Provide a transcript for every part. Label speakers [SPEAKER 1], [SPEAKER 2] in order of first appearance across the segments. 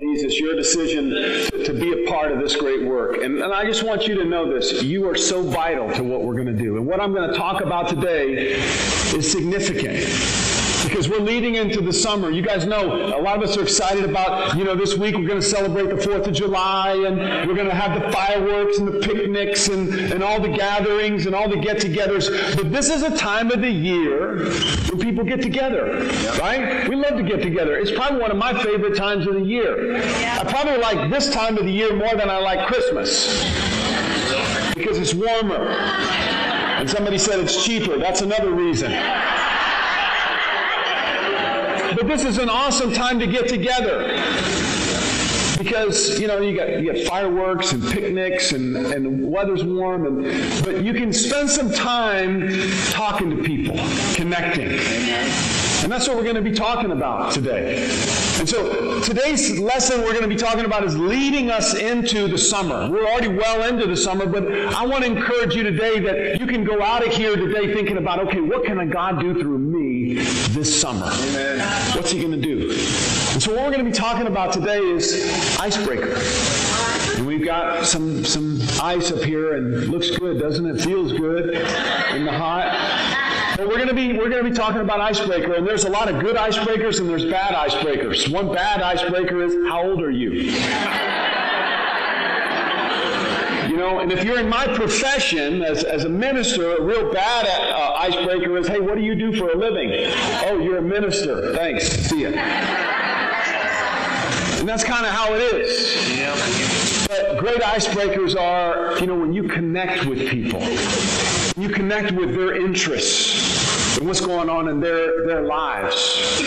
[SPEAKER 1] It's your decision to be a part of this great work. And, and I just want you to know this. You are so vital to what we're going to do. And what I'm going to talk about today is significant because we're leading into the summer. You guys know a lot of us are excited about, you know, this week we're going to celebrate the 4th of July and we're going to have the fireworks and the picnics and, and all the gatherings and all the get togethers. But this is a time of the year when people get together, right? We love to get together. It's probably one of my favorite times of the year. I probably like this time of the year more than I like Christmas because it's warmer. And somebody said it's cheaper. That's another reason. But this is an awesome time to get together. Because, you know, you got, you got fireworks and picnics and, and the weather's warm, and, but you can spend some time talking to people, connecting. And that's what we're going to be talking about today. And so today's lesson we're going to be talking about is leading us into the summer. We're already well into the summer, but I want to encourage you today that you can go out of here today thinking about, okay, what can God do through me this summer? Amen. What's He going to do? And so what we're going to be talking about today is icebreaker. And we've got some some ice up here, and looks good, doesn't it? Feels good in the hot. But we're going to be we're going to be talking about icebreaker, and there's a lot of good icebreakers and there's bad icebreakers. One bad icebreaker is how old are you? You know, and if you're in my profession as, as a minister, a real bad uh, icebreaker is, hey, what do you do for a living? Oh, you're a minister. Thanks. See ya. And that's kind of how it is. But great icebreakers are, you know, when you connect with people, you connect with their interests and what's going on in their, their lives.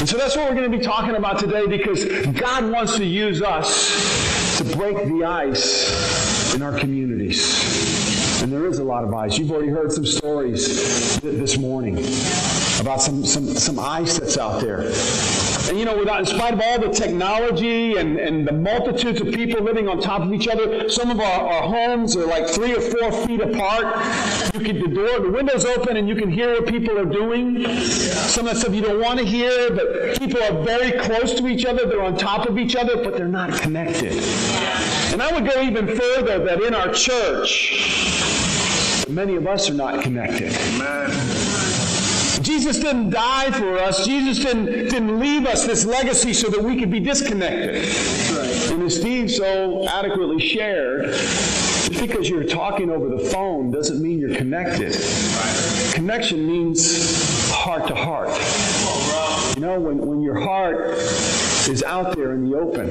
[SPEAKER 1] And so that's what we're going to be talking about today because God wants to use us to break the ice in our communities. And there is a lot of ice. You've already heard some stories this morning about some, some, some ice that's out there. And you know, without, in spite of all the technology and, and the multitudes of people living on top of each other, some of our, our homes are like three or four feet apart. You can, the door, the window's open and you can hear what people are doing. Some of that stuff you don't want to hear, but people are very close to each other. They're on top of each other, but they're not connected. And I would go even further that in our church, many of us are not connected. Amen. Jesus didn't die for us. Jesus didn't, didn't leave us this legacy so that we could be disconnected. Right. And as Steve so adequately shared, just because you're talking over the phone doesn't mean you're connected. Right. Connection means heart to heart. You know, when, when your heart is out there in the open,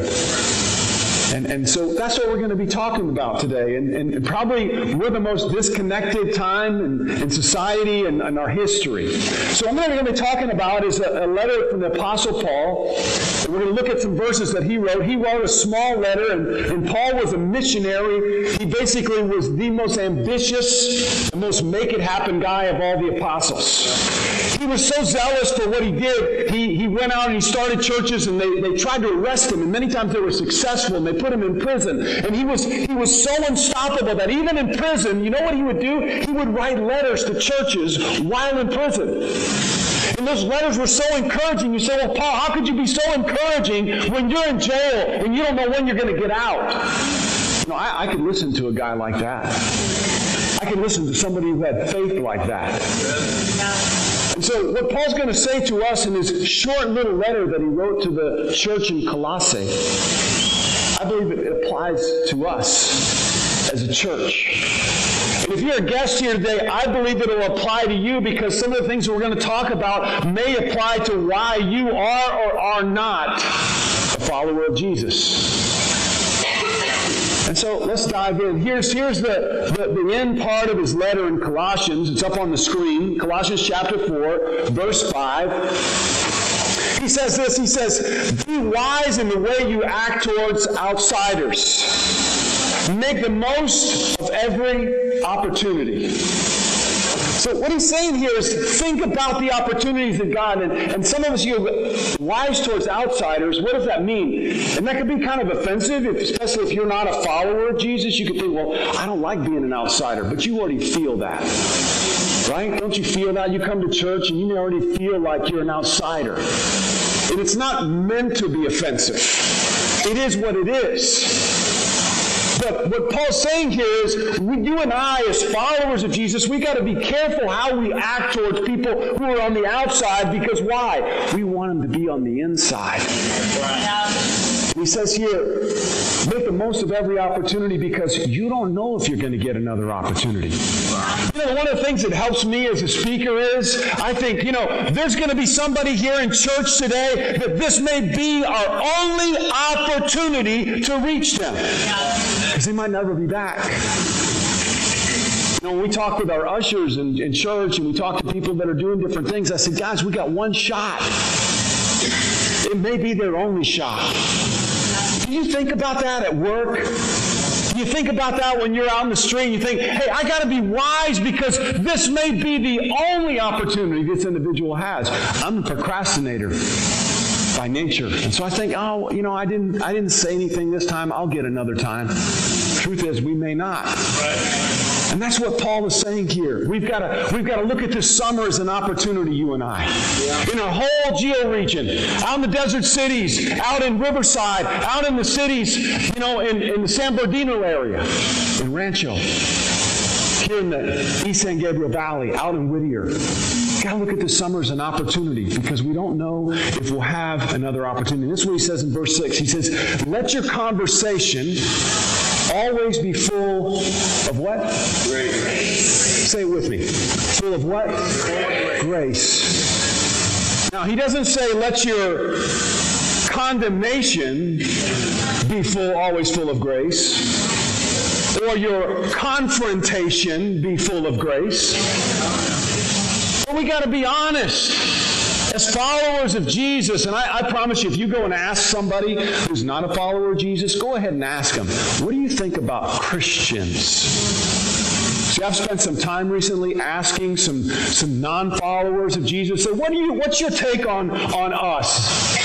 [SPEAKER 1] and, and so that's what we're going to be talking about today. And, and probably we're the most disconnected time in, in society and, and our history. So what we're going to be talking about is a, a letter from the Apostle Paul. And we're going to look at some verses that he wrote. He wrote a small letter, and, and Paul was a missionary. He basically was the most ambitious, the most make it happen guy of all the apostles. He was so zealous for what he did, he, he went out and he started churches and they, they tried to arrest him, and many times they were successful and they put him in prison. And he was he was so unstoppable that even in prison, you know what he would do? He would write letters to churches while in prison. And those letters were so encouraging. You say, well, Paul, how could you be so encouraging when you're in jail and you don't know when you're going to get out? You know, I, I could listen to a guy like that. I could listen to somebody who had faith like that. And so, what Paul's going to say to us in his short little letter that he wrote to the church in Colossae, I believe it applies to us as a church. And if you're a guest here today, I believe it will apply to you because some of the things we're going to talk about may apply to why you are or are not a follower of Jesus. And so let's dive in. Here's, here's the, the, the, end part of his letter in Colossians. It's up on the screen. Colossians chapter 4, verse 5. He says this He says, Be wise in the way you act towards outsiders. Make the most of every opportunity. So what he's saying here is think about the opportunities that God, and, and some of us, you know, towards outsiders, what does that mean? And that could be kind of offensive, if, especially if you're not a follower of Jesus. You could think, well, I don't like being an outsider, but you already feel that. Right? Don't you feel that? You come to church and you may already feel like you're an outsider. And it's not meant to be offensive. It is what it is. But what Paul's saying here is, we, you and I, as followers of Jesus, we got to be careful how we act towards people who are on the outside because why? We want them to be on the inside. He says here, make the most of every opportunity because you don't know if you're going to get another opportunity. You know, one of the things that helps me as a speaker is I think, you know, there's going to be somebody here in church today that this may be our only opportunity to reach them. Because they might never be back. You know, when we talk with our ushers in, in church and we talk to people that are doing different things, I said, guys, we got one shot. It may be their only shot. Do you think about that at work? Do you think about that when you're out in the street? You think, hey, I got to be wise because this may be the only opportunity this individual has. I'm a procrastinator by nature. And so I think, oh, you know, I didn't I didn't say anything this time. I'll get another time. Truth is, we may not. Right. And that's what Paul is saying here. We've got to we've got to look at this summer as an opportunity, you and I. Yeah. In our whole geo region, out in the desert cities, out in Riverside, out in the cities, you know, in, in the San Bernardino area, in Rancho, here in the East San Gabriel Valley, out in Whittier got to look at this summer as an opportunity because we don't know if we'll have another opportunity. This is what he says in verse 6. He says, Let your conversation always be full of what? Grace. Say it with me. Full of what? Grace. Grace. Now, he doesn't say, Let your condemnation be full, always full of grace or your confrontation be full of grace. But we got to be honest. As followers of Jesus, and I, I, promise you, if you go and ask somebody who's not a follower of Jesus, go ahead and ask them, what do you think about Christians? See, I've spent some time recently asking some, some non-followers of Jesus, say, what do you, what's your take on, on us?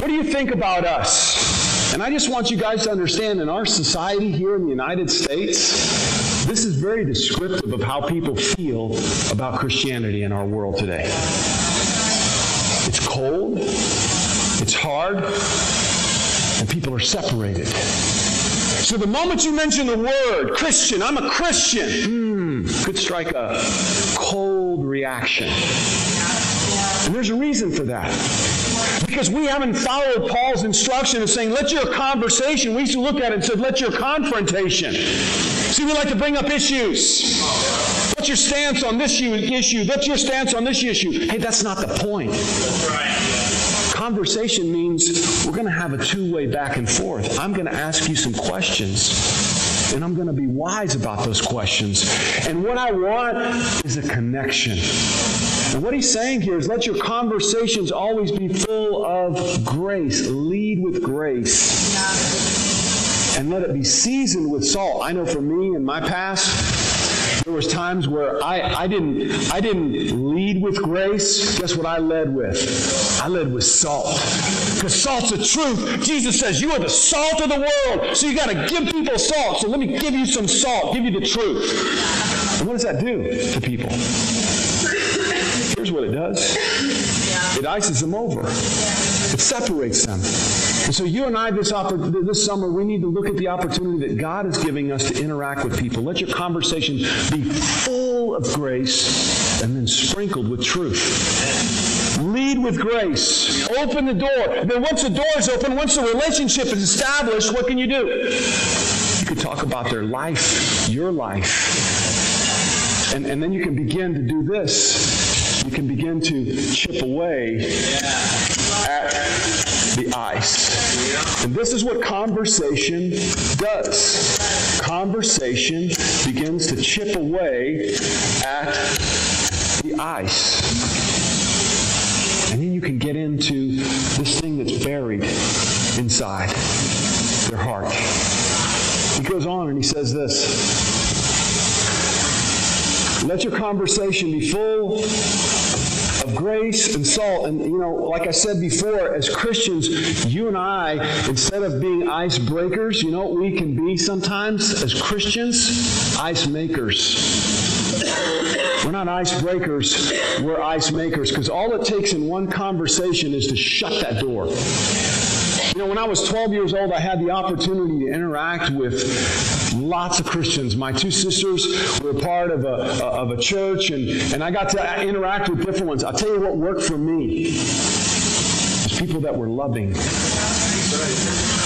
[SPEAKER 1] What do you think about us? And I just want you guys to understand in our society here in the United States, this is very descriptive of how people feel about Christianity in our world today. It's cold, it's hard, and people are separated. So the moment you mention the word Christian, I'm a Christian, hmm, could strike a cold reaction. And there's a reason for that. Because we haven't followed Paul's instruction of saying, let your conversation, we used to look at it and said, let your confrontation. See, we like to bring up issues. What's your stance on this issue? What's your stance on this issue? Hey, that's not the point. Conversation means we're going to have a two way back and forth. I'm going to ask you some questions, and I'm going to be wise about those questions. And what I want is a connection. And what he's saying here is let your conversations always be full of grace. Lead with grace and let it be seasoned with salt. I know for me in my past, there was times where I, I didn't I didn't lead with grace. Guess what I led with? I led with salt. Because salt's the truth. Jesus says you are the salt of the world. So you got to give people salt. So let me give you some salt, give you the truth. And what does that do to people? Here's what it does. It ices them over. It separates them. And so you and I this, this summer, we need to look at the opportunity that God is giving us to interact with people. Let your conversation be full of grace and then sprinkled with truth. Lead with grace. Open the door. Then once the door is open, once the relationship is established, what can you do? You can talk about their life, your life. And, and then you can begin to do this. You can begin to chip away at the ice. And this is what conversation does. Conversation begins to chip away at the ice. And then you can get into this thing that's buried inside their heart. He goes on and he says this Let your conversation be full of grace and salt. And, you know, like I said before, as Christians, you and I, instead of being icebreakers, you know what we can be sometimes as Christians? Ice makers. We're not icebreakers, we're ice makers because all it takes in one conversation is to shut that door. You know, when I was 12 years old, I had the opportunity to interact with lots of Christians. My two sisters were part of a, of a church, and, and I got to interact with different ones. I'll tell you what worked for me is people that were loving.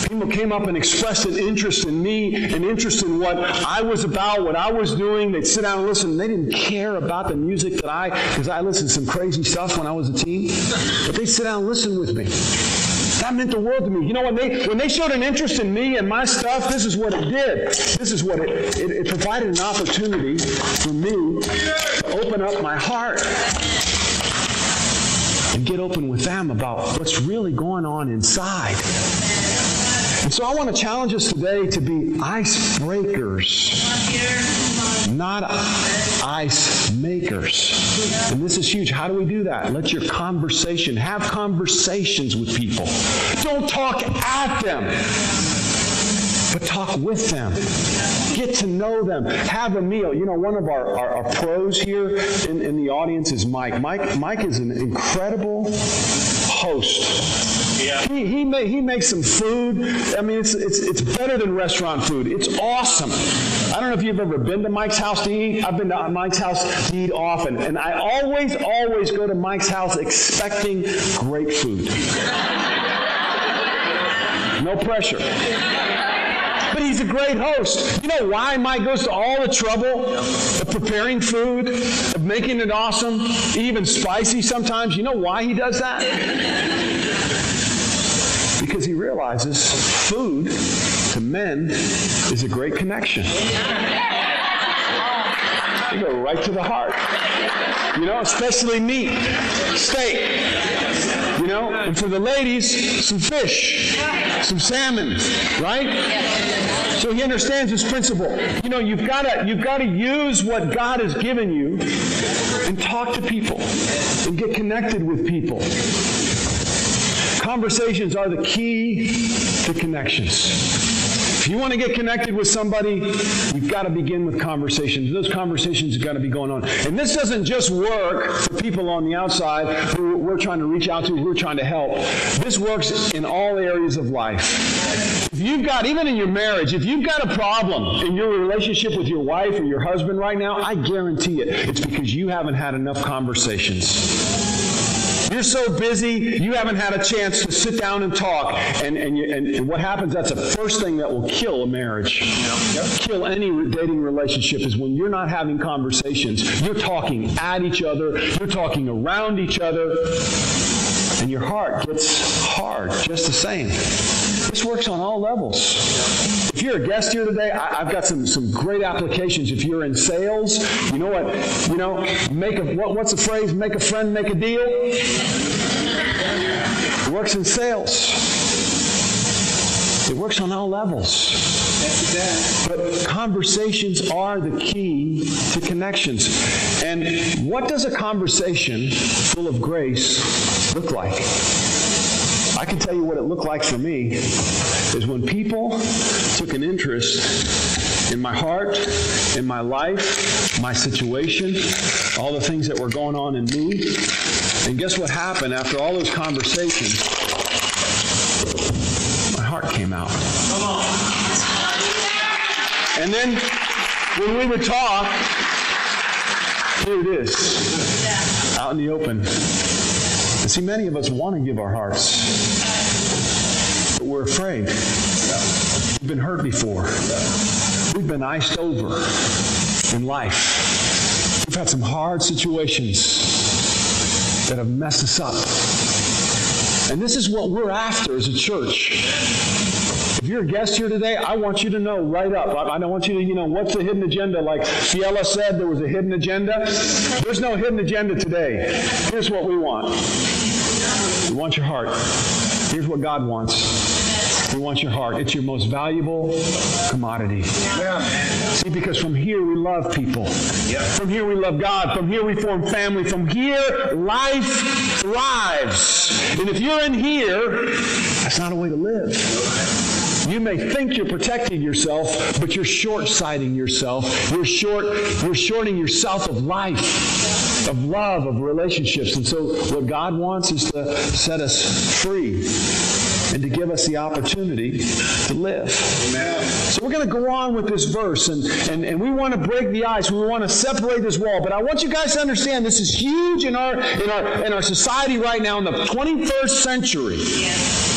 [SPEAKER 1] People came up and expressed an interest in me, an interest in what I was about, what I was doing. They'd sit down and listen. They didn't care about the music that I, because I listened to some crazy stuff when I was a teen. But they'd sit down and listen with me. That meant the world to me. You know, when they when they showed an interest in me and my stuff, this is what it did. This is what it, it, it provided an opportunity for me to open up my heart and get open with them about what's really going on inside. And so I want to challenge us today to be icebreakers, not ice makers. And this is huge. How do we do that? Let your conversation, have conversations with people. Don't talk at them, but talk with them. Get to know them. Have a meal. You know, one of our, our, our pros here in, in the audience is Mike. Mike. Mike is an incredible host. Yeah. He, he, he makes some food. I mean, it's, it's, it's better than restaurant food. It's awesome. I don't know if you've ever been to Mike's house to eat. I've been to Mike's house to eat often. And I always, always go to Mike's house expecting great food. No pressure. But he's a great host. You know why Mike goes to all the trouble of preparing food, of making it awesome, even spicy sometimes? You know why he does that? because he realizes food to men is a great connection. They go right to the heart. You know, especially meat, steak. You know, and for the ladies, some fish, some salmon, right? So he understands this principle. You know, you've got to you've got to use what God has given you and talk to people and get connected with people. Conversations are the key to connections. If you want to get connected with somebody, you've got to begin with conversations. Those conversations have got to be going on. And this doesn't just work for people on the outside who we're trying to reach out to, who we're trying to help. This works in all areas of life. If you've got, even in your marriage, if you've got a problem in your relationship with your wife or your husband right now, I guarantee it, it's because you haven't had enough conversations. You're so busy, you haven't had a chance to sit down and talk. And, and, you, and, and what happens, that's the first thing that will kill a marriage. Yep. Kill any dating relationship is when you're not having conversations. You're talking at each other, you're talking around each other, and your heart gets hard just the same. This works on all levels. If you're a guest here today, I, have got some, some great applications. If you're in sales, you know what? You know, make a what, what's the phrase? Make a friend, make a deal. It works in sales. It works on all levels. But conversations are the key to connections. And what does a conversation full of grace look like? I can tell you what it looked like for me is when people took an interest in my heart, in my life, my situation, all the things that were going on in me. And guess what happened after all those conversations? My heart came out. And then when we would talk, here it is, out in the open. See, many of us want to give our hearts, but we're afraid. We've been hurt before. We've been iced over in life. We've had some hard situations that have messed us up. And this is what we're after as a church. If you're a guest here today, I want you to know right up. I, don't want you to, you know, what's the hidden agenda? Like Fiella said, there was a hidden agenda. There's no hidden agenda today. Here's what we want. We want your heart. Here's what God wants. We want your heart. It's your most valuable commodity. Yeah. See, because from here we love people. From here we love God. From here we form family. From here life thrives. And if you're in here, that's not a way to live. You may think you're protecting yourself, but you're short-sighting yourself. You're short, you're shorting yourself of life, of love, of relationships. And so what God wants is to set us free and to give us the opportunity to live. Amen. So we're going to go on with this verse, and, and, and we want to break the ice. We want to separate this wall. But I want you guys to understand this is huge in our, in our, in our society right now in the 21st century.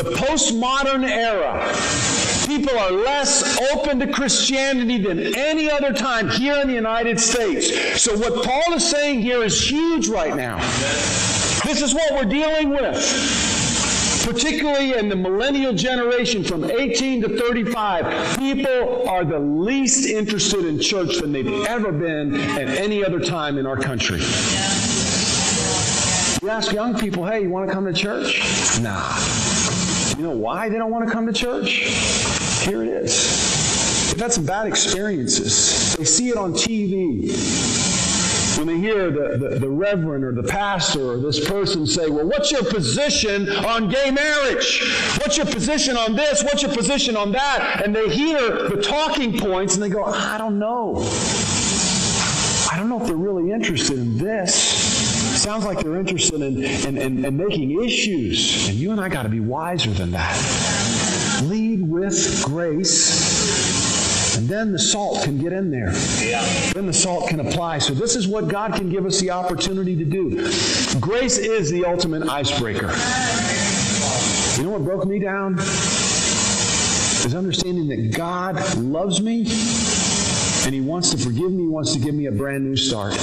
[SPEAKER 1] The postmodern era people are less open to Christianity than any other time here in the United States. So, what Paul is saying here is huge right now. This is what we're dealing with particularly in the millennial generation from 18 to 35, people are the least interested in church than they've ever been at any other time in our country. You ask young people, hey, you want to come to church? Nah. You know why they don't want to come to church? Here it is. They've had some bad experiences. They see it on TV. When they hear the, the, the, reverend or the pastor or this person say, Well, what's your position on gay marriage? What's your position on this? What's your position on that? And they hear the talking points and they go, I don't know. I don't know if they're really interested in this. Sounds like they're interested in, in, in, in making issues. And you and I got to be wiser than that. Lead with grace and then the salt can get in there. Yeah. Then the salt can apply. So, this is what God can give us the opportunity to do. Grace is the ultimate icebreaker. You know what broke me down? Is understanding that God loves me and He wants to forgive me, He wants to give me a brand new start.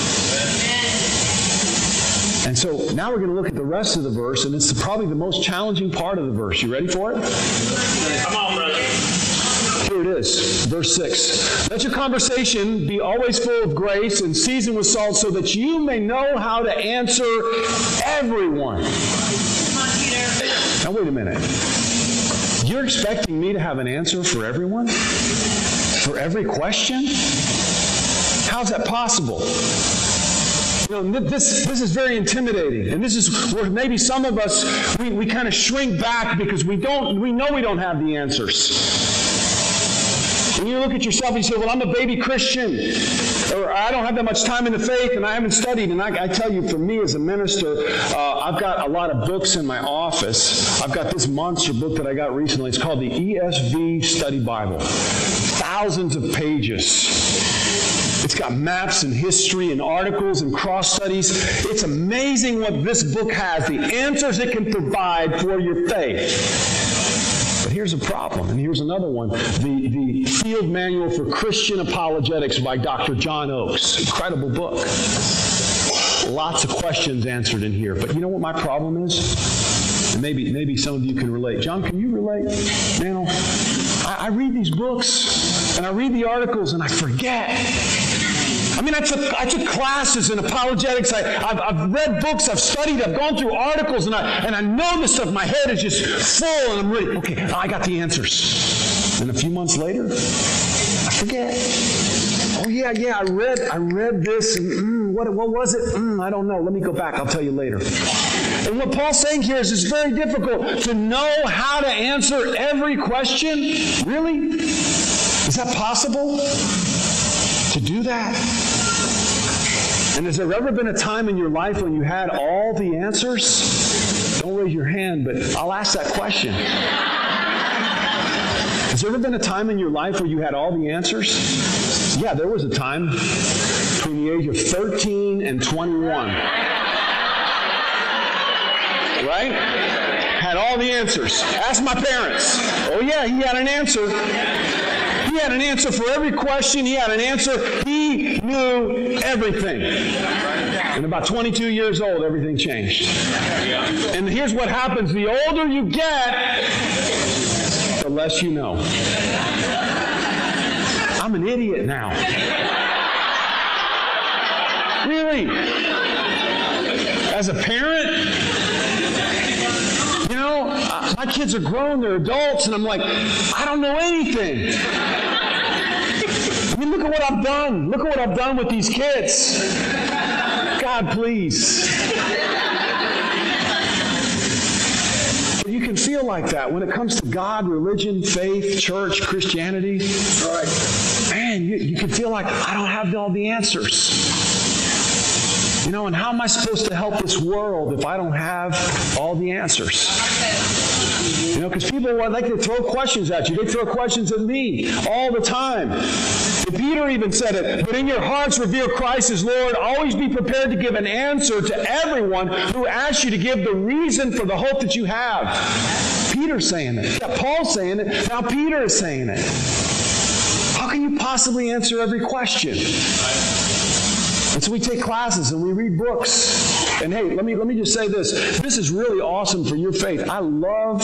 [SPEAKER 1] And so now we're going to look at the rest of the verse, and it's probably the most challenging part of the verse. You ready for it?
[SPEAKER 2] Come on, brother.
[SPEAKER 1] Here it is, verse 6. Let your conversation be always full of grace and seasoned with salt, so that you may know how to answer everyone. Now, wait a minute. You're expecting me to have an answer for everyone? For every question? How's that possible? You know, this, this is very intimidating. And this is where maybe some of us, we, we kind of shrink back because we don't, we know we don't have the answers. When you look at yourself and you say, well, I'm a baby Christian, or I don't have that much time in the faith and I haven't studied. And I, I tell you, for me as a minister, uh, I've got a lot of books in my office. I've got this monster book that I got recently. It's called the ESV Study Bible. Thousands of pages. It's got maps and history and articles and cross studies. It's amazing what this book has, the answers it can provide for your faith. But here's a problem, and here's another one. The, the Field Manual for Christian Apologetics by Dr. John Oakes. Incredible book. Lots of questions answered in here. But you know what my problem is? And maybe, maybe some of you can relate. John, can you relate? Man, I, I read these books and I read the articles and I forget. I mean, I took, I took classes in apologetics. I, have I've read books. I've studied. I've gone through articles, and I, and I know this stuff. My head is just full, and I'm ready. Okay, I got the answers. And a few months later, I forget. Oh yeah, yeah. I read, I read this, and mm, what, what was it? Mm, I don't know. Let me go back. I'll tell you later. And what Paul's saying here is it's very difficult to know how to answer every question. Really? Is that possible? To do that? And has there ever been a time in your life when you had all the answers? Don't raise your hand, but I'll ask that question. Has there ever been a time in your life where you had all the answers? Yeah, there was a time between the age of 13 and 21. Right? Had all the answers. Ask my parents. Oh, yeah, he had an answer. He had an answer for every question. He had an answer. He knew everything. And about 22 years old, everything changed. And here's what happens the older you get, the less you know. I'm an idiot now. Really? As a parent, kids are grown, they're adults, and I'm like, I don't know anything. I mean, look at what I've done. Look at what I've done with these kids. God, please. You can feel like that when it comes to God, religion, faith, church, Christianity. Right. Man, you, you can feel like I don't have all the answers. You know, and how am I supposed to help this world if I don't have all the answers? You know, because people like to throw questions at you. They throw questions at me all the time. Peter even said it, but in your hearts revere Christ as Lord. Always be prepared to give an answer to everyone who asks you to give the reason for the hope that you have. Peter's saying it. Yeah, Paul's saying it. Now Peter is saying it. How can you possibly answer every question? And so we take classes and we read books. And hey, let me let me just say this. This is really awesome for your faith. I love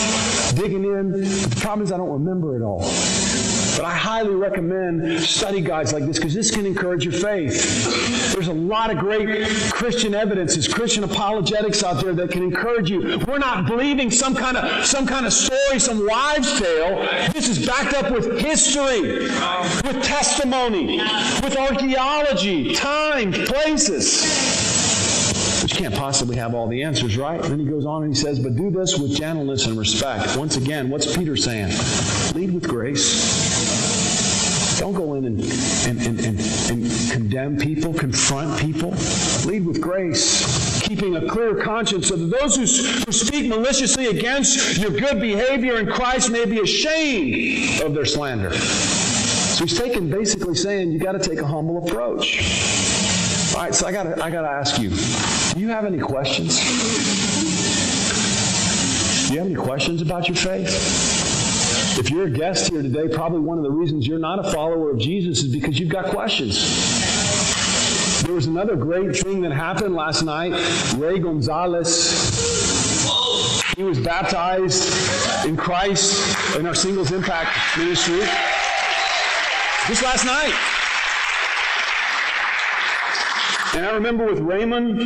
[SPEAKER 1] digging in. The problem is I don't remember it all. But I highly recommend study guides like this because this can encourage your faith. There's a lot of great Christian evidences, Christian apologetics out there that can encourage you. We're not believing some kind of some kind of story, some wives' tale. This is backed up with history, with testimony, with archaeology, time, places can't possibly have all the answers, right? Then he goes on and he says, But do this with gentleness and respect. Once again, what's Peter saying? Lead with grace. Don't go in and, and, and, and, and condemn people, confront people. Lead with grace, keeping a clear conscience so that those who, who speak maliciously against your good behavior in Christ may be ashamed of their slander. So he's taking basically saying "You've got to take a humble approach. All right, so I got I got to ask you. Do you have any questions? Do you have any questions about your faith? If you're a guest here today, probably one of the reasons you're not a follower of Jesus is because you've got questions. There was another great thing that happened last night. Ray Gonzalez, he was baptized in Christ in our Singles Impact ministry just last night. And I remember with Raymond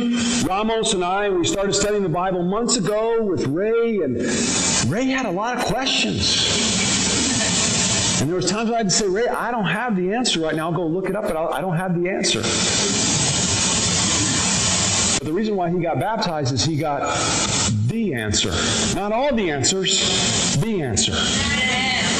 [SPEAKER 1] Ramos and I, we started studying the Bible months ago with Ray, and Ray had a lot of questions. And there was times I had to say, Ray, I don't have the answer right now. I'll go look it up, but I don't have the answer. But the reason why he got baptized is he got the answer. Not all the answers, the answer.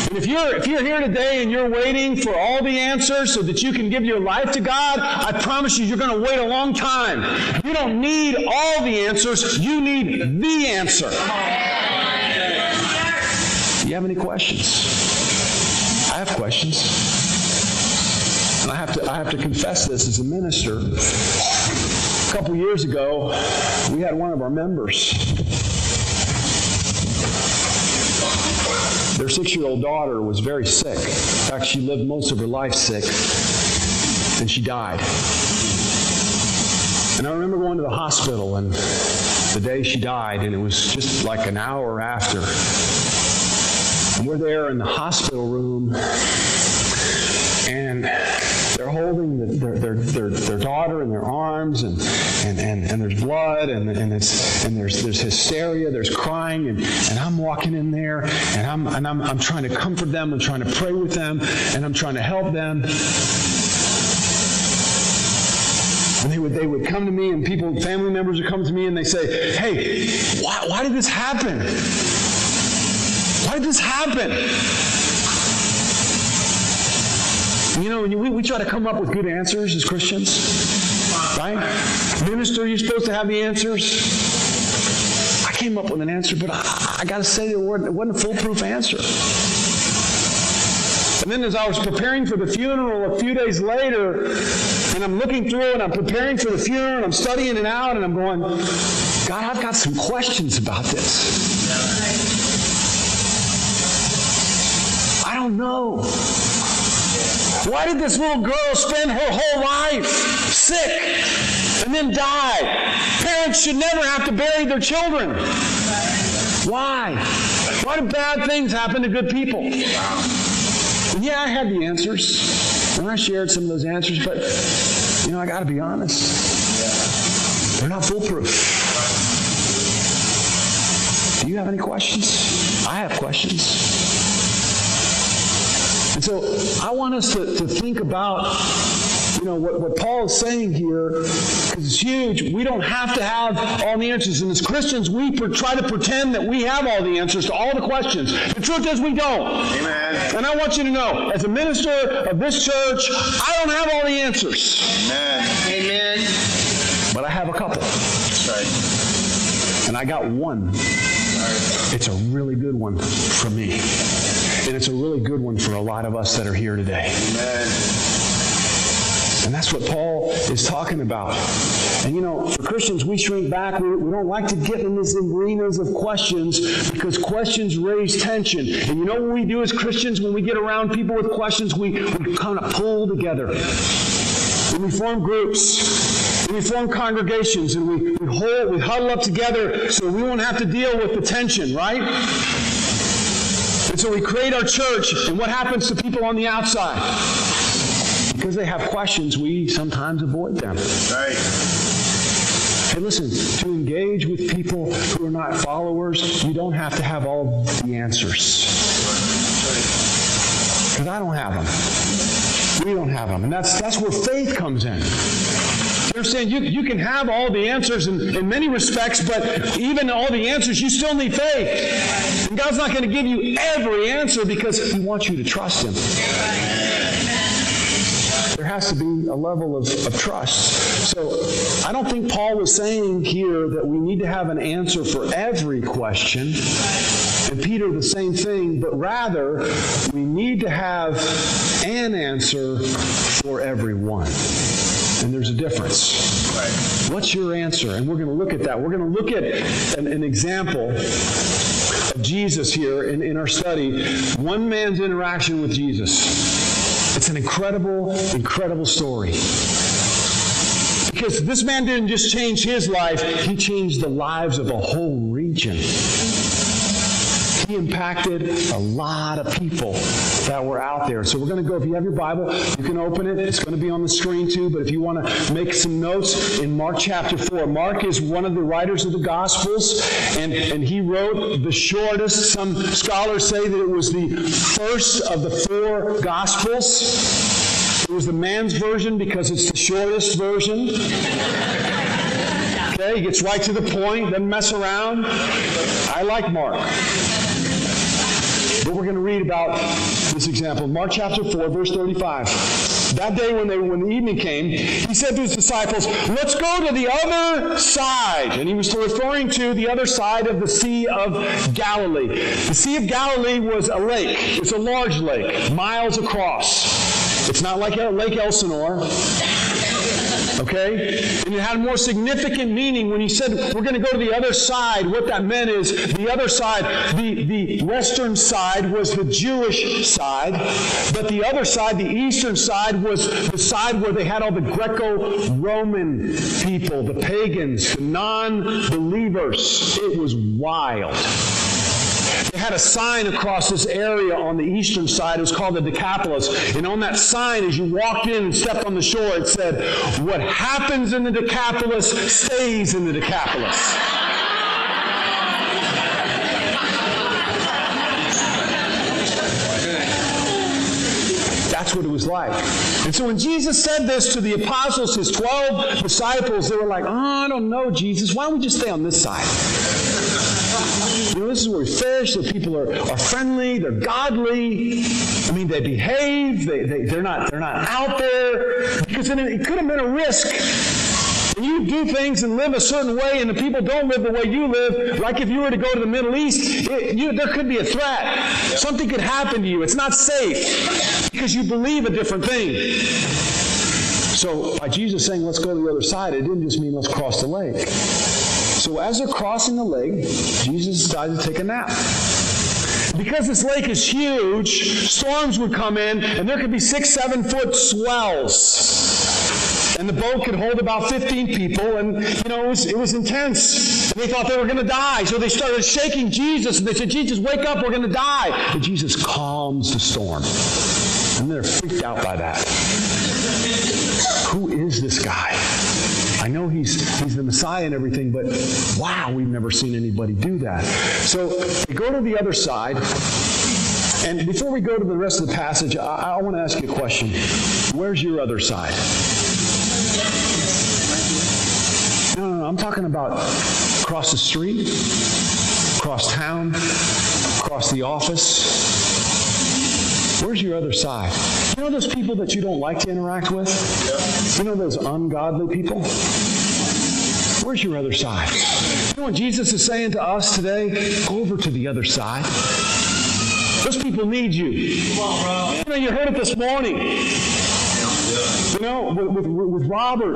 [SPEAKER 1] And if you're, if you're here today and you're waiting for all the answers so that you can give your life to God, I promise you, you're going to wait a long time. You don't need all the answers, you need the answer. Do you have any questions? I have questions. I have to, I have to confess this as a minister. A couple years ago, we had one of our members Their six year old daughter was very sick. In fact, she lived most of her life sick, and she died. And I remember going to the hospital, and the day she died, and it was just like an hour after. And we're there in the hospital room, and they're holding the, their, their, their, their, daughter in their arms, and, and, and, and there's blood, and, and, it's, and there's, there's hysteria, there's crying, and, and I'm walking in there, and, I'm, and I'm, I'm trying to comfort them, I'm trying to pray with them, and I'm trying to help them. And they would, they would come to me, and people, family members would come to me, and they say, Hey, why, why did this happen? Why did this happen? You know, we, we try to come up with good answers as Christians, right? Minister, you're supposed to have the answers. I came up with an answer, but I, I got to say it wasn't a foolproof answer. And then as I was preparing for the funeral a few days later, and I'm looking through and I'm preparing for the funeral and I'm studying it out and I'm going, God, I've got some questions about this. I don't know. Why did this little girl spend her whole life sick and then die? Parents should never have to bury their children. Why? Why do bad things happen to good people? And yeah, I had the answers. And I shared some of those answers, but, you know, I got to be honest. They're not foolproof. Do you have any questions? I have questions. And so I want us to, to think about you know what, what Paul is saying here because it's huge. We don't have to have all the answers, and as Christians, we per, try to pretend that we have all the answers to all the questions. The truth is, we don't. Amen. And I want you to know, as a minister of this church, I don't have all the answers. Amen. Amen. But I have a couple. That's right. And I got one. It's a really good one for me. And it's a really good one for a lot of us that are here today. Amen. And that's what Paul is talking about. And you know, for Christians, we shrink back. We, we, don't like to get in these arenas of questions because questions raise tension. And you know what we do as Christians when we get around people with questions? We, we kind of pull together. And we form groups. And we form congregations and we, we hold, we huddle up together so we won't have to deal with the tension, right? And so we create our church, and what happens to people on the outside? Because they have questions, we sometimes avoid them. Right. Hey, listen, to engage with people who are not followers, you don't have to have all the answers. Because I don't have them. We don't have them. And that's, that's where faith comes in. They're saying you, you can have all the answers in, in many respects, but even all the answers, you still need faith. And God's not going to give you every answer because He wants you to trust Him there has to be a level of, of trust. So I don't think Paul was saying here that we need to have an answer for every question. And Peter, the same thing, but rather we need to have an answer for everyone. And there's a difference. Right. What's your answer? And we're going to look at that. We're going to look at an, an example of Jesus here in, in our study. One man's interaction with Jesus. It's an incredible, incredible story. Because this man didn't just change his life, he changed the lives of a whole region. He impacted a lot of people that were out there. So we're going to go, if you have your Bible, you can open it. It's going to be on the screen too. But if you want to make some notes in Mark chapter 4, Mark is one of the writers of the Gospels, and, and he wrote the shortest. Some scholars say that it was the first of the four Gospels. It was the man's version because it's the shortest version. Okay, he gets right to the point, doesn't mess around. I like Mark. But we're going to read about this example. Mark chapter 4, verse 35. That day when, they, when the evening came, he said to his disciples, Let's go to the other side. And he was referring to the other side of the Sea of Galilee. The Sea of Galilee was a lake. It's a large lake, miles across. It's not like Lake Elsinore. Okay? And it had more significant meaning when he said we're going to go to the other side. What that meant is the other side, the, the western side was the Jewish side, but the other side, the eastern side, was the side where they had all the Greco Roman people, the pagans, the non believers. It was wild. They had a sign across this area on the eastern side. It was called the Decapolis. And on that sign, as you walked in and stepped on the shore, it said, What happens in the Decapolis stays in the Decapolis. That's what it was like. And so when Jesus said this to the apostles, his 12 disciples, they were like, Oh, I don't know, Jesus. Why don't we just stay on this side? You know, this is where we fish. The people are, are friendly. They're godly. I mean, they behave. They, they, they're, not, they're not out there. Because it, it could have been a risk and you do things and live a certain way, and the people don't live the way you live, like if you were to go to the Middle East, it, you, there could be a threat. Something could happen to you. It's not safe because you believe a different thing. So, by Jesus saying, let's go to the other side, it didn't just mean let's cross the lake. So as they're crossing the lake, Jesus decided to take a nap. Because this lake is huge, storms would come in, and there could be six, seven foot swells. And the boat could hold about 15 people, and you know, it was, it was intense. And they thought they were going to die. So they started shaking Jesus, and they said, Jesus, wake up, we're going to die. And Jesus calms the storm. And they're freaked out by that. Who is this guy? I know he's, he's the Messiah and everything, but wow, we've never seen anybody do that. So go to the other side. And before we go to the rest of the passage, I, I want to ask you a question. Where's your other side? No, no, no. I'm talking about across the street, across town, across the office. Where's your other side? You know those people that you don't like to interact with? You know those ungodly people? Where's your other side? You know what Jesus is saying to us today? Go over to the other side. Those people need you. You know, you heard it this morning. You know, with, with, with Robert.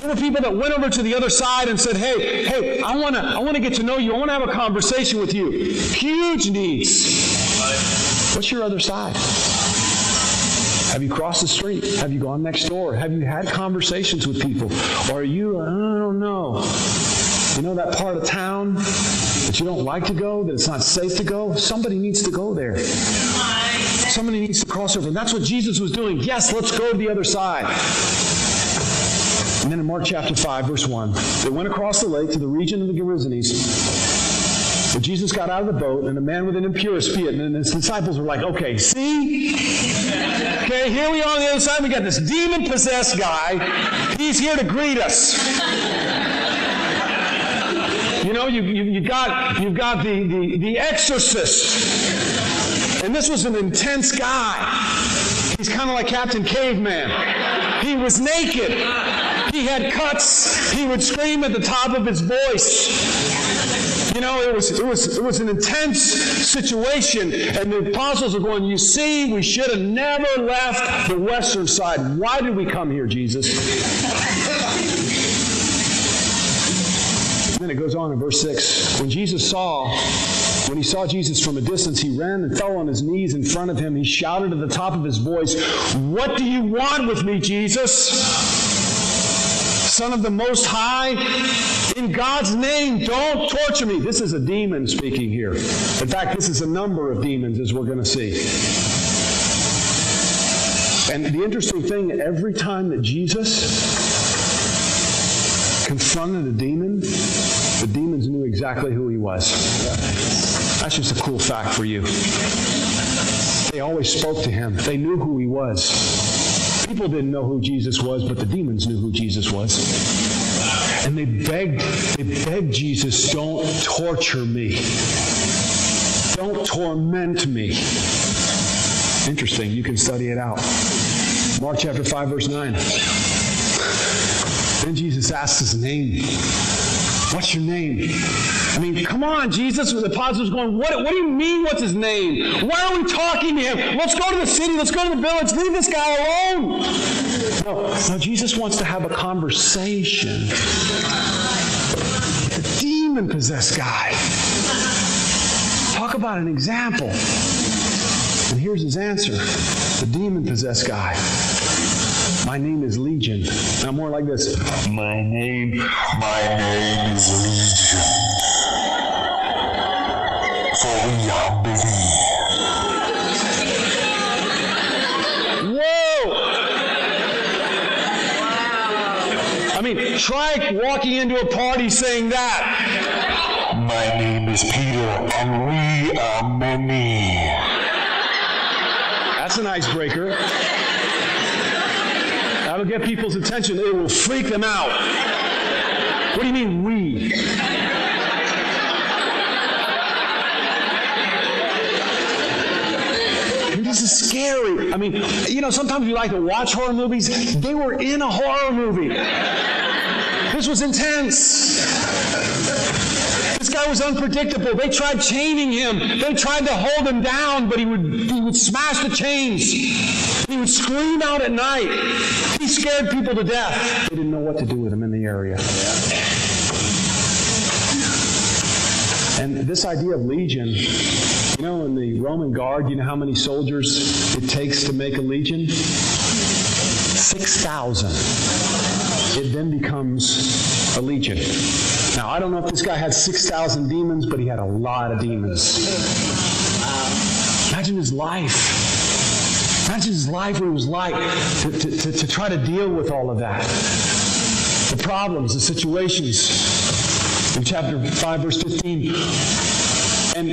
[SPEAKER 1] There were people that went over to the other side and said, "Hey, hey, I want to, I want to get to know you. I want to have a conversation with you." Huge needs. What's your other side? Have you crossed the street? Have you gone next door? Have you had conversations with people? Or are you, I don't know. You know that part of town that you don't like to go, that it's not safe to go? Somebody needs to go there. Somebody needs to cross over. And that's what Jesus was doing. Yes, let's go to the other side. And then in Mark chapter 5, verse 1, they went across the lake to the region of the Gerasenes. But Jesus got out of the boat, and a man with an impure spirit, and his disciples were like, okay, see? Okay, here we are on the other side. We got this demon possessed guy. He's here to greet us. You know, you, you, you got, you've got the, the, the exorcist. And this was an intense guy. He's kind of like Captain Caveman. He was naked. He had cuts. He would scream at the top of his voice. You know, it was, it was, it was an intense situation. And the apostles are going, You see, we should have never left the western side. Why did we come here, Jesus? then it goes on in verse 6. When Jesus saw, when he saw Jesus from a distance, he ran and fell on his knees in front of him. He shouted at the top of his voice, What do you want with me, Jesus? Son of the Most High, in God's name, don't torture me. This is a demon speaking here. In fact, this is a number of demons, as we're going to see. And the interesting thing, every time that Jesus confronted a demon, the demons knew exactly who he was. That's just a cool fact for you. They always spoke to him, they knew who he was. People didn't know who Jesus was, but the demons knew who Jesus was. And they begged, they begged Jesus, don't torture me. Don't torment me. Interesting. You can study it out. Mark chapter 5, verse 9. Then Jesus asked his name. What's your name? I mean, come on, Jesus. The apostles going, what, what do you mean, what's his name? Why are we talking to him? Let's go to the city. Let's go to the village. Leave this guy alone. No, no Jesus wants to have a conversation the demon possessed guy. Talk about an example. And here's his answer the demon possessed guy. My name is Legion. Now more like this.
[SPEAKER 3] My name, my name is Legion. For we are many.
[SPEAKER 1] Whoa! Wow. I mean, try walking into a party saying that.
[SPEAKER 3] My name is Peter, and we are many.
[SPEAKER 1] That's an icebreaker. Get people's attention. It will freak them out. What do you mean, we? This is scary. I mean, you know, sometimes we like to watch horror movies. They were in a horror movie. This was intense. This guy was unpredictable. They tried chaining him. They tried to hold him down, but he would, he would smash the chains. He would scream out at night. He scared people to death. They didn't know what to do with him in the area. And this idea of legion, you know, in the Roman guard, you know how many soldiers it takes to make a legion? 6,000. It then becomes a legion. Now, I don't know if this guy had 6,000 demons, but he had a lot of demons. Imagine his life. Imagine his life, what it was like to, to, to, to try to deal with all of that. The problems, the situations. In chapter 5, verse 15. And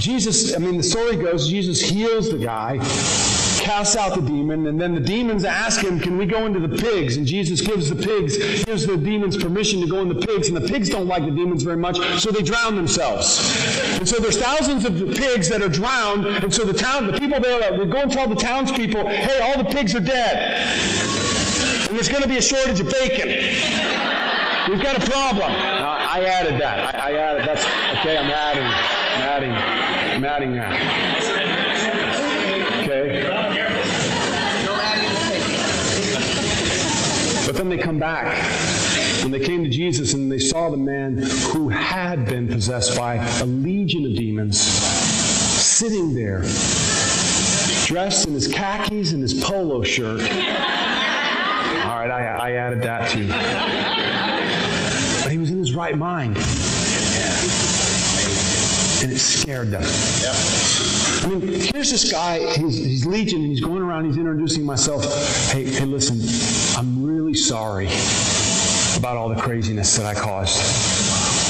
[SPEAKER 1] Jesus, I mean, the story goes Jesus heals the guy, casts out the demon, and then the demons ask him, Can we go into the pigs? And Jesus gives the pigs, gives the demons permission to go in the pigs, and the pigs don't like the demons very much, so they drown themselves. And so there's thousands of pigs that are drowned, and so the town, the people there, we go and tell the townspeople, Hey, all the pigs are dead. And there's going to be a shortage of bacon. we've got a problem. Now, I added that. I, I added that's okay. I'm adding, I'm adding, I'm adding that. But then they come back. When they came to Jesus and they saw the man who had been possessed by a legion of demons sitting there, dressed in his khakis and his polo shirt. All right, I, I added that too. But he was in his right mind. And it scared them. I mean, here's this guy, he's, he's Legion, and he's going around, he's introducing myself. Hey, hey, listen, I'm really sorry about all the craziness that I caused.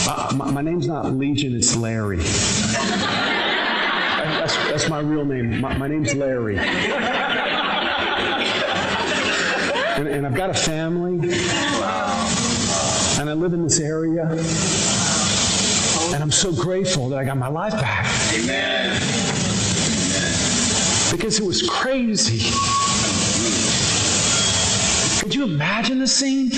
[SPEAKER 1] Uh, my, my name's not Legion, it's Larry. That's, that's my real name. My, my name's Larry. And, and I've got a family. And I live in this area. And I'm so grateful that I got my life back.
[SPEAKER 4] Amen.
[SPEAKER 1] Because it was crazy. Could you imagine the scene?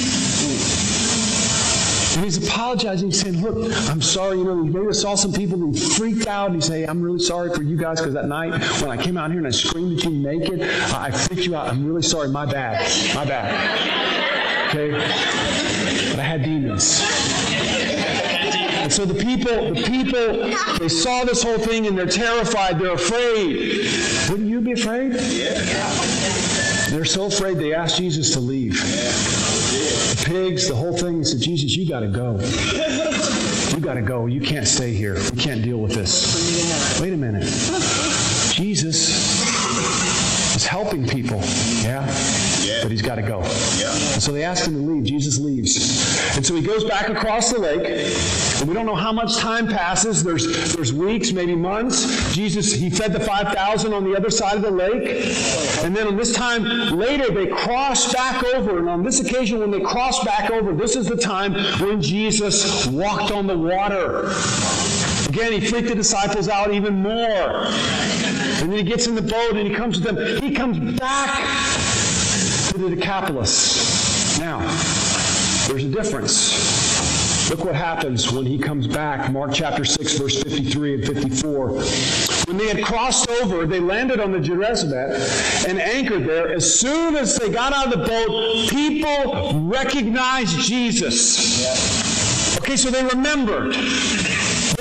[SPEAKER 1] And he's apologizing, saying, Look, I'm sorry, you know, maybe saw some people he freaked out. And he's saying, I'm really sorry for you guys because that night when I came out here and I screamed at you naked, I freaked you out. I'm really sorry. My bad. My bad. Okay? But I had demons. And so the people, the people, they saw this whole thing and they're terrified, they're afraid. Wouldn't you be afraid? They're so afraid they asked Jesus to leave. The pigs, the whole thing, he said, Jesus, you got to go. You got to go. You can't stay here. We can't deal with this. Wait a minute. Jesus is helping people. Yeah? But he's got to go. And so they asked him to leave. Jesus leaves. And so he goes back across the lake. And we don't know how much time passes. There's, there's weeks, maybe months. Jesus, he fed the 5,000 on the other side of the lake. And then on this time later, they cross back over. And on this occasion, when they cross back over, this is the time when Jesus walked on the water. Again, he freaked the disciples out even more. And then he gets in the boat and he comes to them. He comes back the Decapolis. Now, there's a difference. Look what happens when he comes back. Mark chapter 6, verse 53 and 54. When they had crossed over, they landed on the Gennesaret and anchored there. As soon as they got out of the boat, people recognized Jesus. Okay, so they remembered.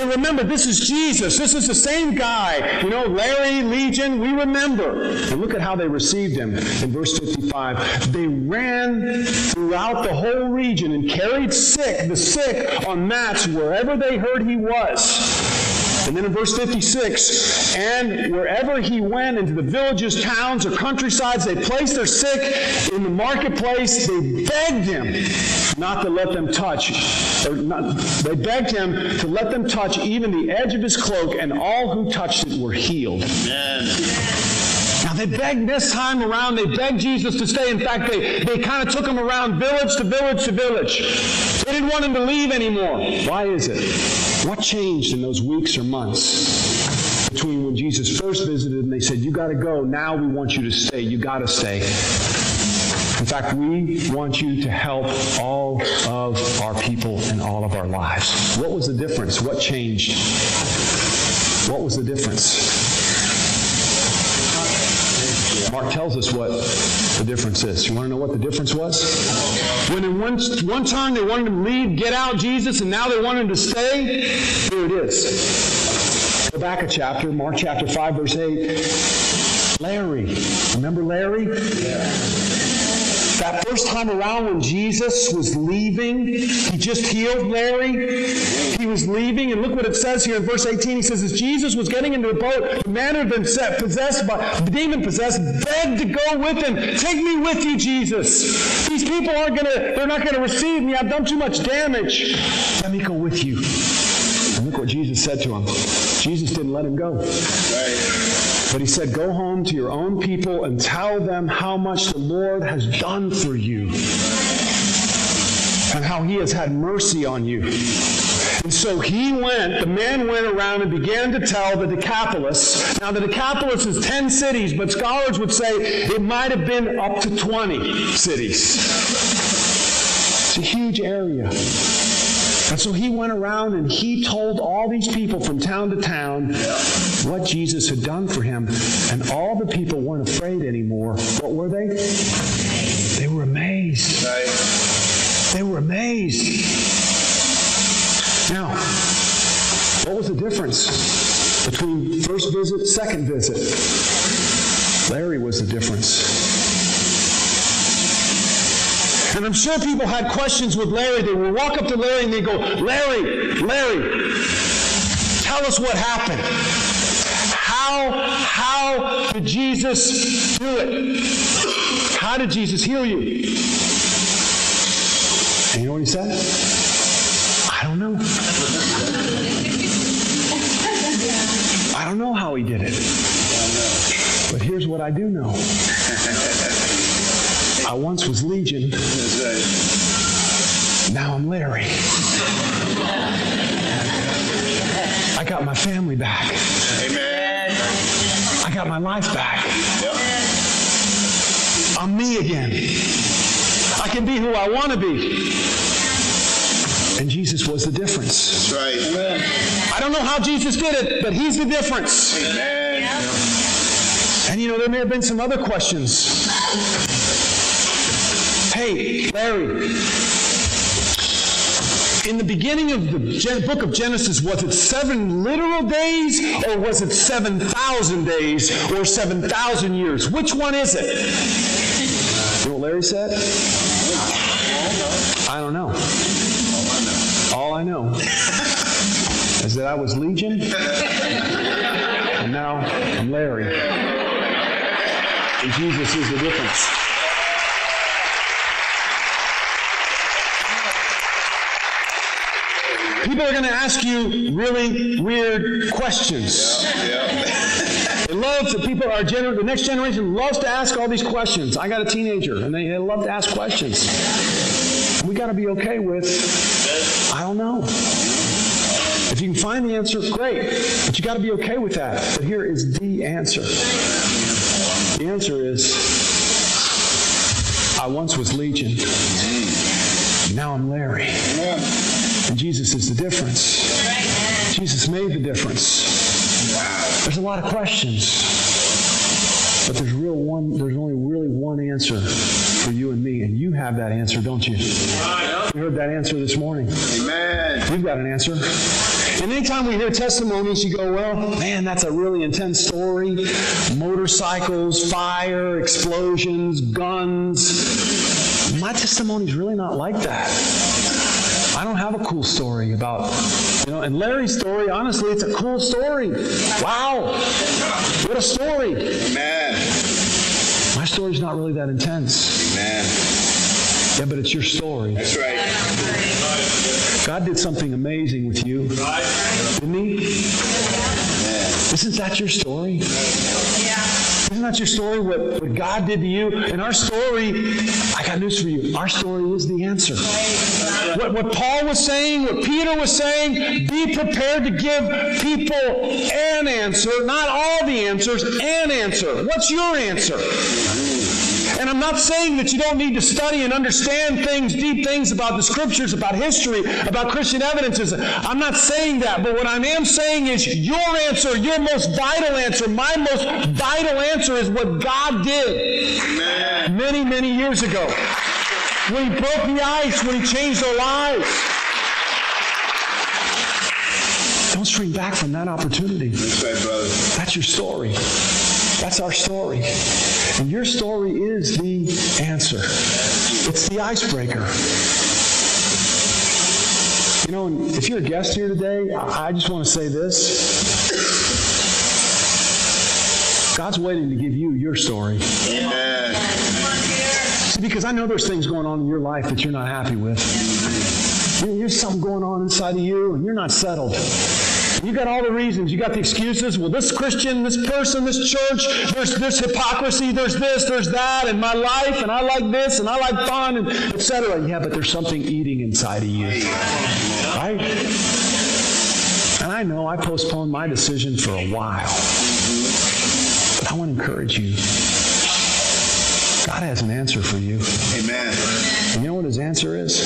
[SPEAKER 1] They remember this is Jesus. This is the same guy. You know, Larry, Legion, we remember. And look at how they received him in verse 55. They ran throughout the whole region and carried sick, the sick on mats wherever they heard he was. And then in verse 56, and wherever he went into the villages, towns, or countrysides, they placed their sick in the marketplace. They begged him not to let them touch, or not, they begged him to let them touch even the edge of his cloak, and all who touched it were healed.
[SPEAKER 4] Amen.
[SPEAKER 1] Now they begged this time around, they begged Jesus to stay. In fact, they, they kind of took him around village to village to village. They didn't want him to leave anymore. Why is it? What changed in those weeks or months between when Jesus first visited and they said, You got to go. Now we want you to stay. You got to stay. In fact, we want you to help all of our people and all of our lives. What was the difference? What changed? What was the difference? Mark tells us what the difference is. You want to know what the difference was? When in one, one time they wanted to leave, get out, Jesus, and now they want him to stay, here it is. Go back a chapter, Mark chapter 5, verse 8. Larry. Remember Larry? That first time around when Jesus was leaving, he just healed Larry. He was leaving, and look what it says here in verse 18. He says, As Jesus was getting into the boat, the man had been set, possessed by, the demon possessed, begged to go with him. Take me with you, Jesus. These people aren't going to, they're not going to receive me. I've done too much damage. Let me go with you. And look what Jesus said to him. Jesus didn't let him go. But he said, Go home to your own people and tell them how much the Lord has done for you and how he has had mercy on you. And so he went, the man went around and began to tell the Decapolis. Now, the Decapolis is 10 cities, but scholars would say it might have been up to 20 cities. It's a huge area. And so he went around and he told all these people from town to town what Jesus had done for him. And all the people weren't afraid anymore. What were they? They were amazed. They were amazed. Now, what was the difference between first visit, second visit? Larry was the difference. And I'm sure people had questions with Larry. They would walk up to Larry and they go, Larry, Larry, tell us what happened. How, how did Jesus do it? How did Jesus heal you? And you know what he said? I don't know. I don't know how he did it. But here's what I do know. I once was Legion. Now I'm Larry. I got my family back.
[SPEAKER 4] Amen.
[SPEAKER 1] I got my life back. I'm me again. I can be who I want to be. And Jesus was the difference.
[SPEAKER 4] That's right.
[SPEAKER 1] I don't know how Jesus did it, but he's the difference.
[SPEAKER 4] Amen.
[SPEAKER 1] And you know, there may have been some other questions. Hey, Larry, in the beginning of the book of Genesis, was it seven literal days or was it 7,000 days or 7,000 years? Which one is it? You know what Larry said? I don't know. All I know is that I was Legion, and now I'm Larry. And Jesus is the difference. People are going to ask you really weird questions. They love to, people are gener- the next generation loves to ask all these questions. I got a teenager and they, they love to ask questions. We got to be okay with, I don't know. If you can find the answer, great. But you got to be okay with that. But here is the answer. The answer is, I once was Legion. Now I'm Larry. And Jesus is the difference. Jesus made the difference. There's a lot of questions. But there's real one there's only really one answer for you and me, and you have that answer, don't you? You heard that answer this morning.
[SPEAKER 4] Amen.
[SPEAKER 1] You've got an answer. And anytime we hear testimonies, you go, well, man, that's a really intense story. Motorcycles, fire, explosions, guns. My testimony's really not like that. I don't have a cool story about, you know, and Larry's story, honestly, it's a cool story. Wow. What a story.
[SPEAKER 4] Amen.
[SPEAKER 1] My story's not really that intense.
[SPEAKER 4] Amen.
[SPEAKER 1] Yeah, but it's your story.
[SPEAKER 4] That's right.
[SPEAKER 1] God did something amazing with you. Didn't he? Isn't that your story? Isn't that your story? What, what God did to you? And our story, I got news for you. Our story is the answer. What, what Paul was saying, what Peter was saying, be prepared to give people an answer, not all the answers, an answer. What's your answer? And I'm not saying that you don't need to study and understand things, deep things about the scriptures, about history, about Christian evidences. I'm not saying that. But what I am saying is your answer, your most vital answer, my most vital answer is what God did many, many years ago. When He broke the ice, when He changed our lives. Don't shrink back from that opportunity.
[SPEAKER 4] That's right.
[SPEAKER 1] That's your story. That's our story. And your story is the answer. It's the icebreaker. You know, if you're a guest here today, I just want to say this. God's waiting to give you your story.
[SPEAKER 4] Amen.
[SPEAKER 1] See, because I know there's things going on in your life that you're not happy with. There's something going on inside of you, and you're not settled. You got all the reasons. You got the excuses. Well, this Christian, this person, this church, there's this hypocrisy, there's this, there's that, and my life, and I like this, and I like fun, and etc. Yeah, but there's something eating inside of you. Right? And I know I postponed my decision for a while. But I want to encourage you. God has an answer for you.
[SPEAKER 4] Amen.
[SPEAKER 1] And you know what his answer is?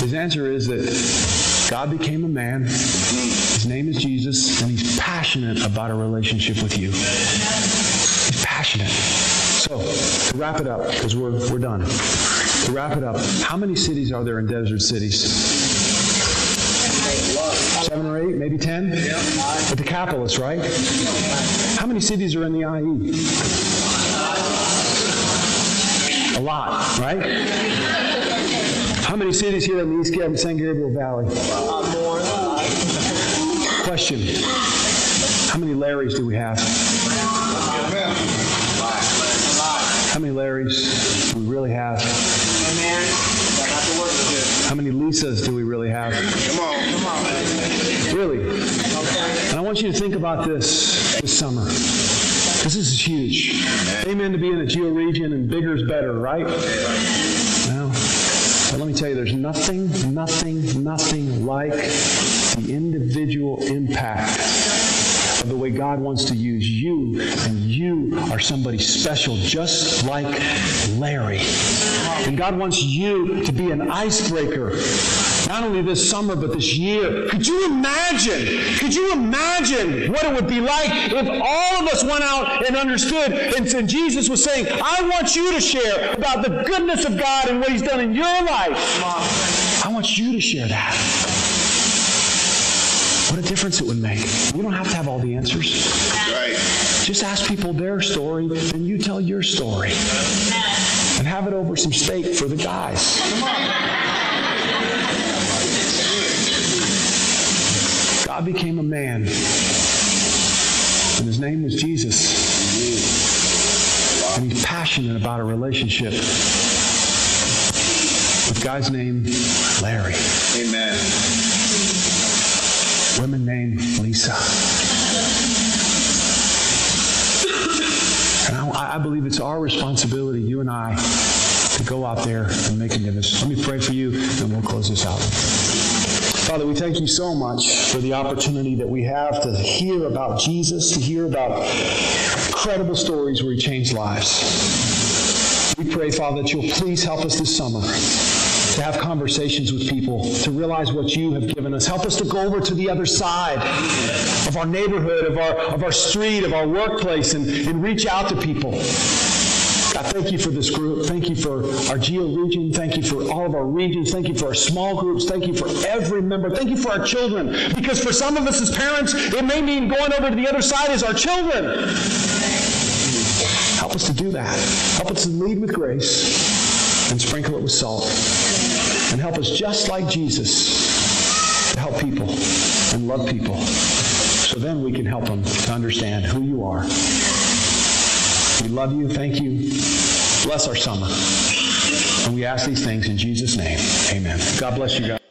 [SPEAKER 1] His answer is that God became a man. His name is Jesus, and he's passionate about a relationship with you. He's passionate. So, to wrap it up, because we're, we're done. To wrap it up, how many cities are there in desert cities? Seven or eight, maybe ten? But the Decapolis, right? How many cities are in the IE? A lot, right? How many cities here in the East Gab- San Gabriel Valley? Question. How many Larrys do we have? How many Larrys do we really have? How many Lisas do we really have?
[SPEAKER 4] Come on. come on.
[SPEAKER 1] Really? And I want you to think about this this summer. This is huge. Amen to being a geo region and bigger is better, right? But let me tell you, there's nothing, nothing, nothing like the individual impact of the way God wants to use you, and you are somebody special, just like Larry. And God wants you to be an icebreaker, not only this summer, but this year. Could you imagine? Could you imagine what it would be like if all of us went out and understood, and, and Jesus was saying, I want you to share about the goodness of God and what He's done in your life. I want you to share that. What a difference it would make. You don't have to have all the answers.
[SPEAKER 4] Right.
[SPEAKER 1] Just ask people their story, and you tell your story. And have it over some steak for the guys. God became a man, and his name was Jesus. And he's passionate about a relationship with a guy's name Larry,
[SPEAKER 4] Amen.
[SPEAKER 1] women named Lisa. And I, I believe it's our responsibility, you and I, to go out there and make a difference. Let me pray for you, and we'll close this out. Father, we thank you so much for the opportunity that we have to hear about Jesus, to hear about incredible stories where he changed lives. We pray, Father, that you'll please help us this summer to have conversations with people, to realize what you have given us. Help us to go over to the other side of our neighborhood, of our, of our street, of our workplace, and, and reach out to people. God, thank you for this group. Thank you for our geo region. Thank you for all of our regions. Thank you for our small groups. Thank you for every member. Thank you for our children. Because for some of us as parents, it may mean going over to the other side as our children. Help us to do that. Help us to lead with grace and sprinkle it with salt. And help us just like Jesus to help people and love people. So then we can help them to understand who you are. We love you. Thank you. Bless our summer. And we ask these things in Jesus' name. Amen. God bless you guys.